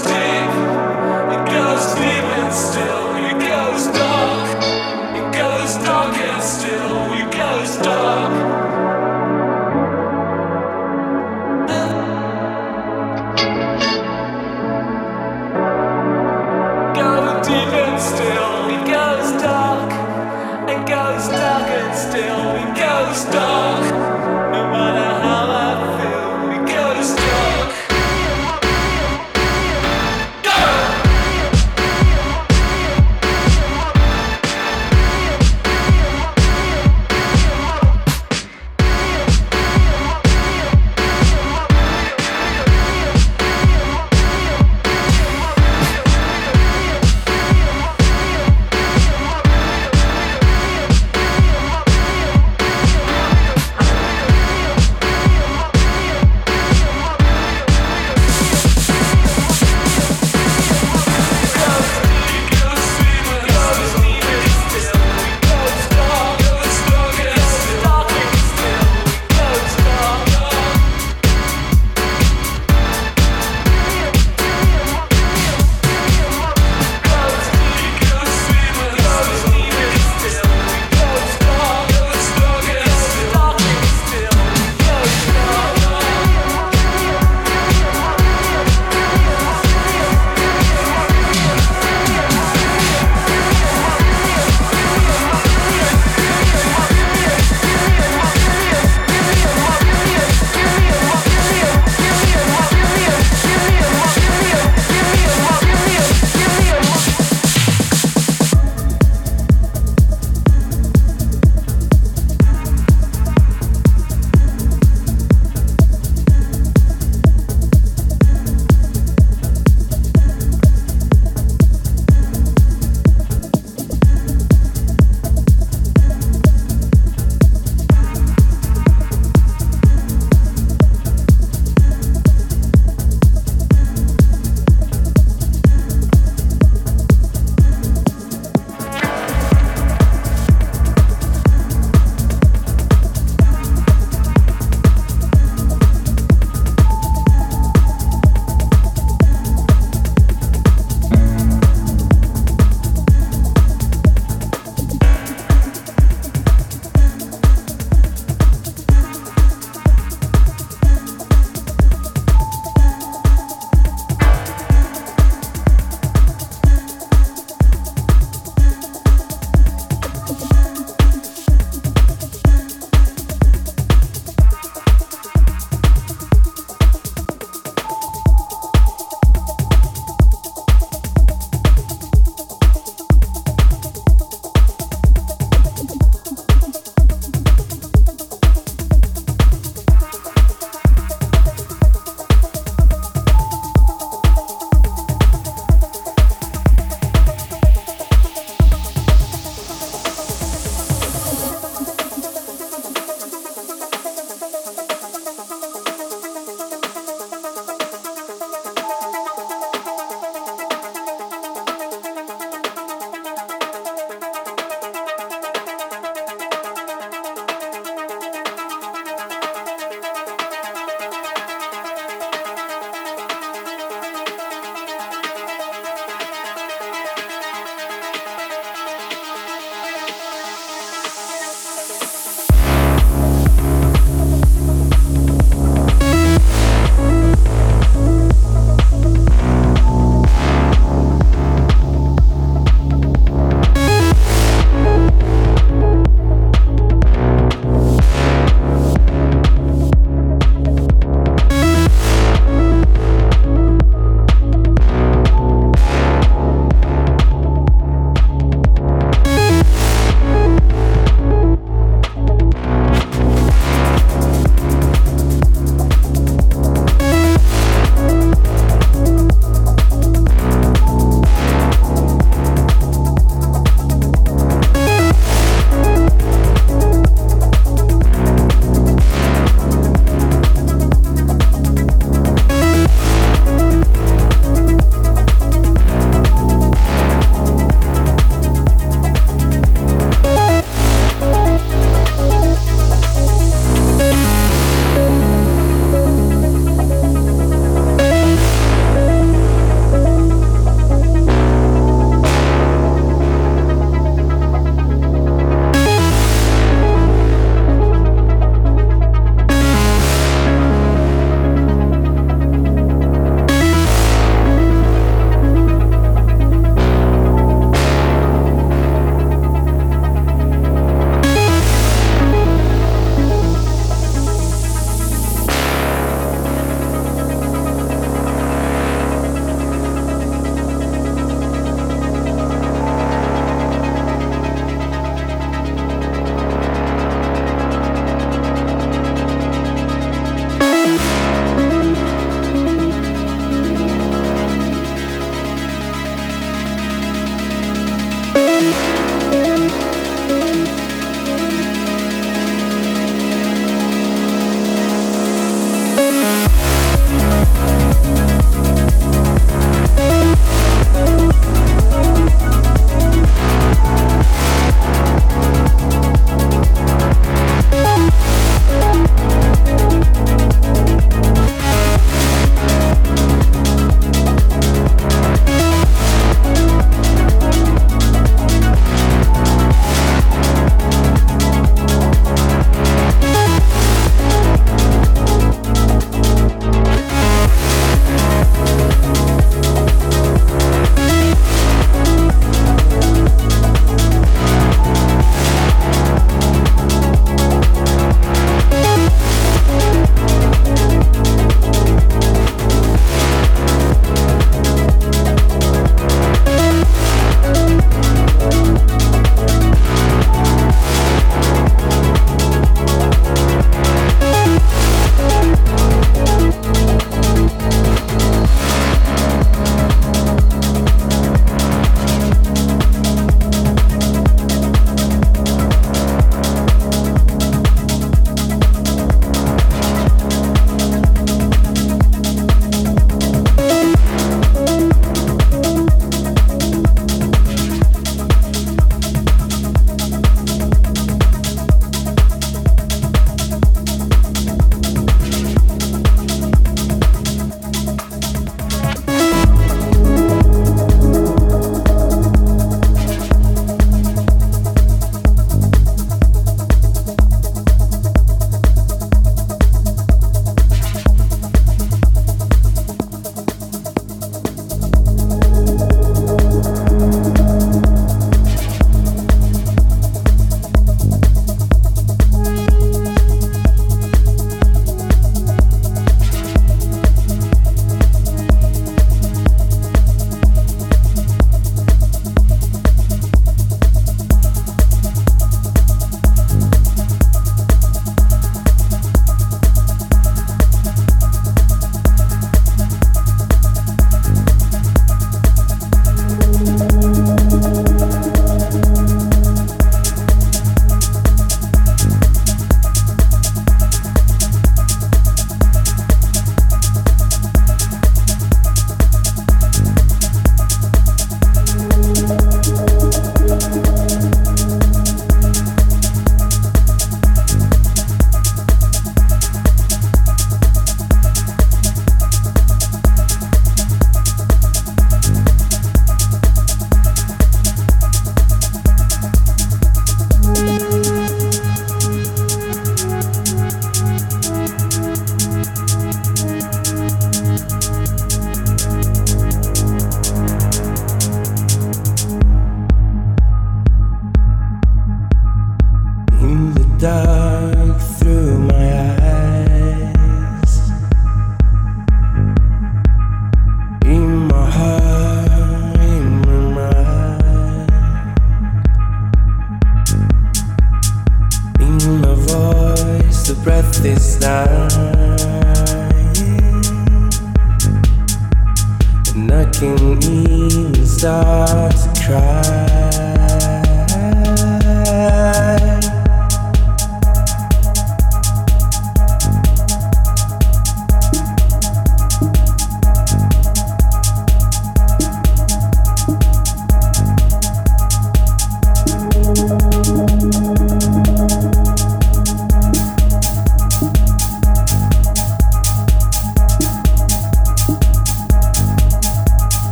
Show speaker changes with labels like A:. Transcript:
A: goes it goes deep and still.